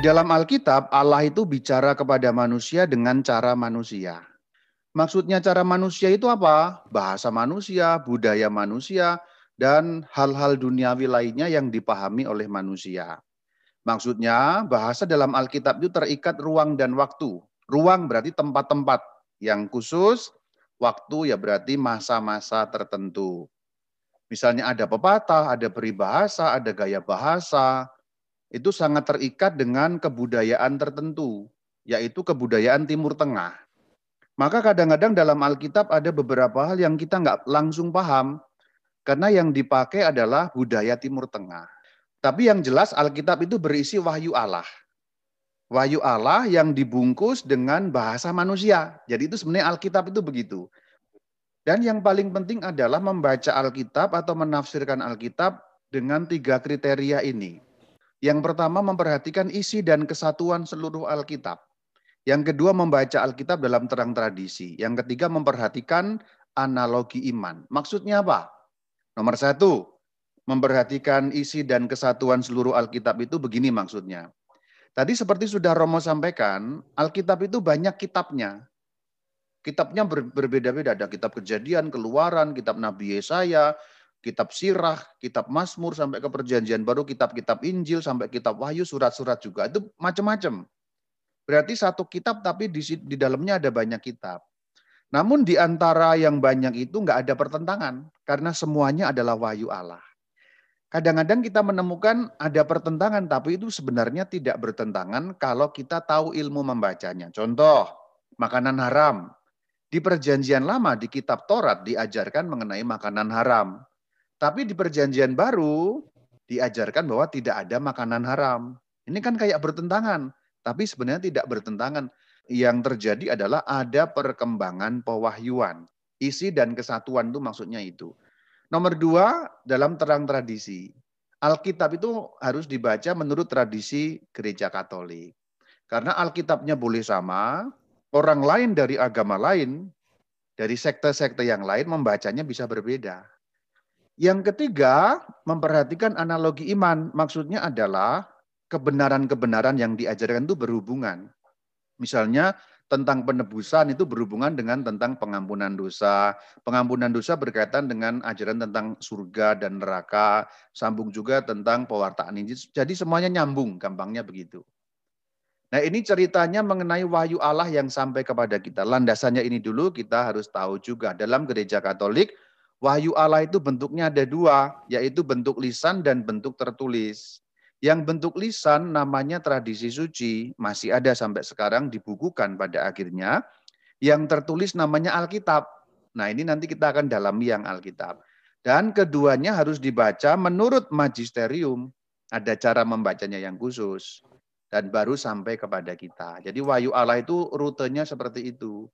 Di dalam Alkitab, Allah itu bicara kepada manusia dengan cara manusia. Maksudnya cara manusia itu apa? Bahasa manusia, budaya manusia, dan hal-hal duniawi lainnya yang dipahami oleh manusia. Maksudnya bahasa dalam Alkitab itu terikat ruang dan waktu. Ruang berarti tempat-tempat yang khusus, waktu ya berarti masa-masa tertentu. Misalnya ada pepatah, ada peribahasa, ada gaya bahasa, itu sangat terikat dengan kebudayaan tertentu, yaitu kebudayaan Timur Tengah. Maka kadang-kadang dalam Alkitab ada beberapa hal yang kita nggak langsung paham, karena yang dipakai adalah budaya Timur Tengah. Tapi yang jelas Alkitab itu berisi wahyu Allah. Wahyu Allah yang dibungkus dengan bahasa manusia. Jadi itu sebenarnya Alkitab itu begitu. Dan yang paling penting adalah membaca Alkitab atau menafsirkan Alkitab dengan tiga kriteria ini. Yang pertama memperhatikan isi dan kesatuan seluruh Alkitab. Yang kedua membaca Alkitab dalam terang tradisi. Yang ketiga memperhatikan analogi iman. Maksudnya apa? Nomor satu, memperhatikan isi dan kesatuan seluruh Alkitab itu begini maksudnya. Tadi seperti sudah Romo sampaikan, Alkitab itu banyak kitabnya. Kitabnya ber berbeda-beda, ada kitab kejadian, keluaran, kitab Nabi Yesaya, kitab sirah, kitab Mazmur, sampai ke perjanjian baru, kitab-kitab Injil, sampai kitab Wahyu, surat-surat juga. Itu macam-macam. Berarti satu kitab tapi di, di dalamnya ada banyak kitab. Namun di antara yang banyak itu nggak ada pertentangan karena semuanya adalah wahyu Allah. Kadang-kadang kita menemukan ada pertentangan tapi itu sebenarnya tidak bertentangan kalau kita tahu ilmu membacanya. Contoh, makanan haram. Di perjanjian lama di kitab Taurat diajarkan mengenai makanan haram. Tapi di perjanjian baru diajarkan bahwa tidak ada makanan haram. Ini kan kayak bertentangan. Tapi sebenarnya tidak bertentangan. Yang terjadi adalah ada perkembangan pewahyuan. Isi dan kesatuan itu maksudnya itu. Nomor dua, dalam terang tradisi. Alkitab itu harus dibaca menurut tradisi gereja katolik. Karena Alkitabnya boleh sama, orang lain dari agama lain, dari sekte-sekte yang lain membacanya bisa berbeda. Yang ketiga, memperhatikan analogi iman. Maksudnya adalah kebenaran-kebenaran yang diajarkan itu berhubungan. Misalnya tentang penebusan itu berhubungan dengan tentang pengampunan dosa. Pengampunan dosa berkaitan dengan ajaran tentang surga dan neraka, sambung juga tentang pewartaan Injil. Jadi semuanya nyambung, gampangnya begitu. Nah ini ceritanya mengenai wahyu Allah yang sampai kepada kita. Landasannya ini dulu kita harus tahu juga. Dalam gereja katolik, wahyu Allah itu bentuknya ada dua, yaitu bentuk lisan dan bentuk tertulis. Yang bentuk lisan namanya tradisi suci, masih ada sampai sekarang dibukukan pada akhirnya. Yang tertulis namanya Alkitab. Nah ini nanti kita akan dalami yang Alkitab. Dan keduanya harus dibaca menurut magisterium. Ada cara membacanya yang khusus. Dan baru sampai kepada kita. Jadi wahyu Allah itu rutenya seperti itu.